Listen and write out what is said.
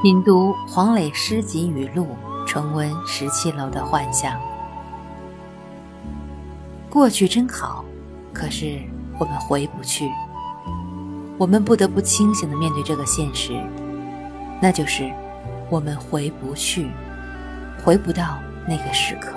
品读黄磊诗集语录重温十七楼的幻想。过去真好可是我们回不去。我们不得不清醒的面对这个现实那就是我们回不去回不到那个时刻。